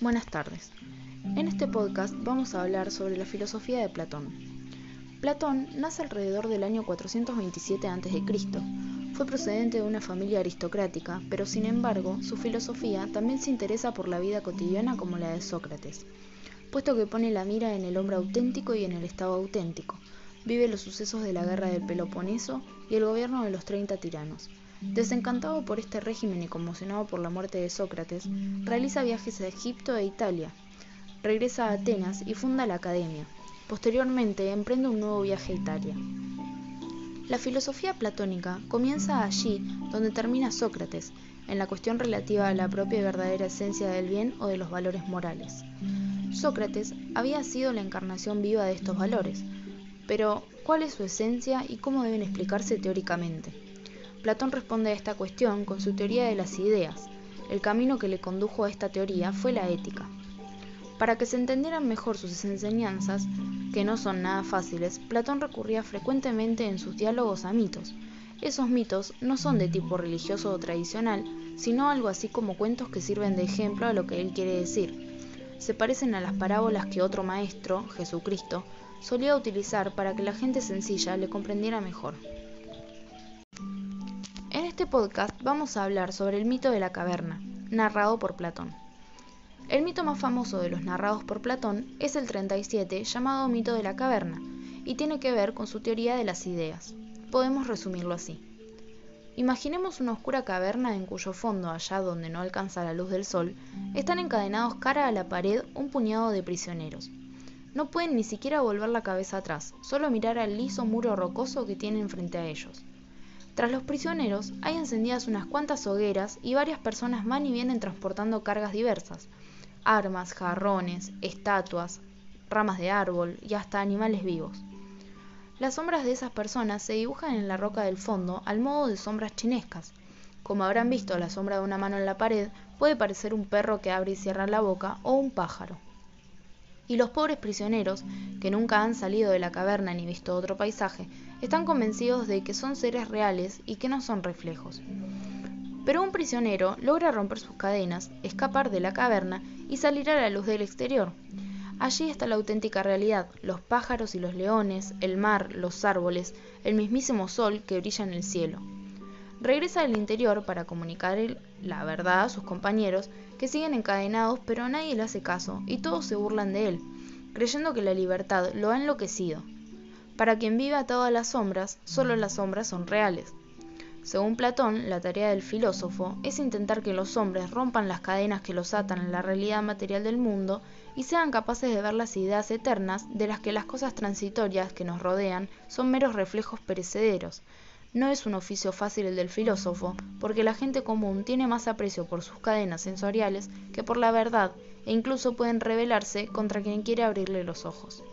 Buenas tardes. En este podcast vamos a hablar sobre la filosofía de Platón. Platón nace alrededor del año 427 a.C. Fue procedente de una familia aristocrática, pero sin embargo su filosofía también se interesa por la vida cotidiana como la de Sócrates, puesto que pone la mira en el hombre auténtico y en el Estado auténtico. Vive los sucesos de la guerra del Peloponeso y el gobierno de los 30 tiranos Desencantado por este régimen y conmocionado por la muerte de Sócrates, realiza viajes a Egipto e Italia. Regresa a Atenas y funda la Academia. Posteriormente emprende un nuevo viaje a Italia. La filosofía platónica comienza allí donde termina Sócrates, en la cuestión relativa a la propia y verdadera esencia del bien o de los valores morales. Sócrates había sido la encarnación viva de estos valores, pero ¿cuál es su esencia y cómo deben explicarse teóricamente? Platón responde a esta cuestión con su teoría de las ideas. El camino que le condujo a esta teoría fue la ética. Para que se entendieran mejor sus enseñanzas, que no son nada fáciles, Platón recurría frecuentemente en sus diálogos a mitos. Esos mitos no son de tipo religioso o tradicional, sino algo así como cuentos que sirven de ejemplo a lo que él quiere decir. Se parecen a las parábolas que otro maestro, Jesucristo, solía utilizar para que la gente sencilla le comprendiera mejor. En este podcast vamos a hablar sobre el mito de la caverna, narrado por Platón. El mito más famoso de los narrados por Platón es el 37 llamado mito de la caverna y tiene que ver con su teoría de las ideas. Podemos resumirlo así. Imaginemos una oscura caverna en cuyo fondo, allá donde no alcanza la luz del sol, están encadenados cara a la pared un puñado de prisioneros. No pueden ni siquiera volver la cabeza atrás, solo mirar al liso muro rocoso que tienen frente a ellos. Tras los prisioneros hay encendidas unas cuantas hogueras y varias personas van y vienen transportando cargas diversas, armas, jarrones, estatuas, ramas de árbol y hasta animales vivos. Las sombras de esas personas se dibujan en la roca del fondo al modo de sombras chinescas. Como habrán visto, la sombra de una mano en la pared puede parecer un perro que abre y cierra la boca o un pájaro y los pobres prisioneros, que nunca han salido de la caverna ni visto otro paisaje, están convencidos de que son seres reales y que no son reflejos. Pero un prisionero logra romper sus cadenas, escapar de la caverna y salir a la luz del exterior. Allí está la auténtica realidad, los pájaros y los leones, el mar, los árboles, el mismísimo sol que brilla en el cielo. Regresa al interior para comunicar la verdad a sus compañeros que siguen encadenados pero nadie le hace caso y todos se burlan de él, creyendo que la libertad lo ha enloquecido. Para quien vive atado a las sombras, solo las sombras son reales. Según Platón, la tarea del filósofo es intentar que los hombres rompan las cadenas que los atan a la realidad material del mundo y sean capaces de ver las ideas eternas de las que las cosas transitorias que nos rodean son meros reflejos perecederos, no es un oficio fácil el del filósofo, porque la gente común tiene más aprecio por sus cadenas sensoriales que por la verdad, e incluso pueden rebelarse contra quien quiere abrirle los ojos.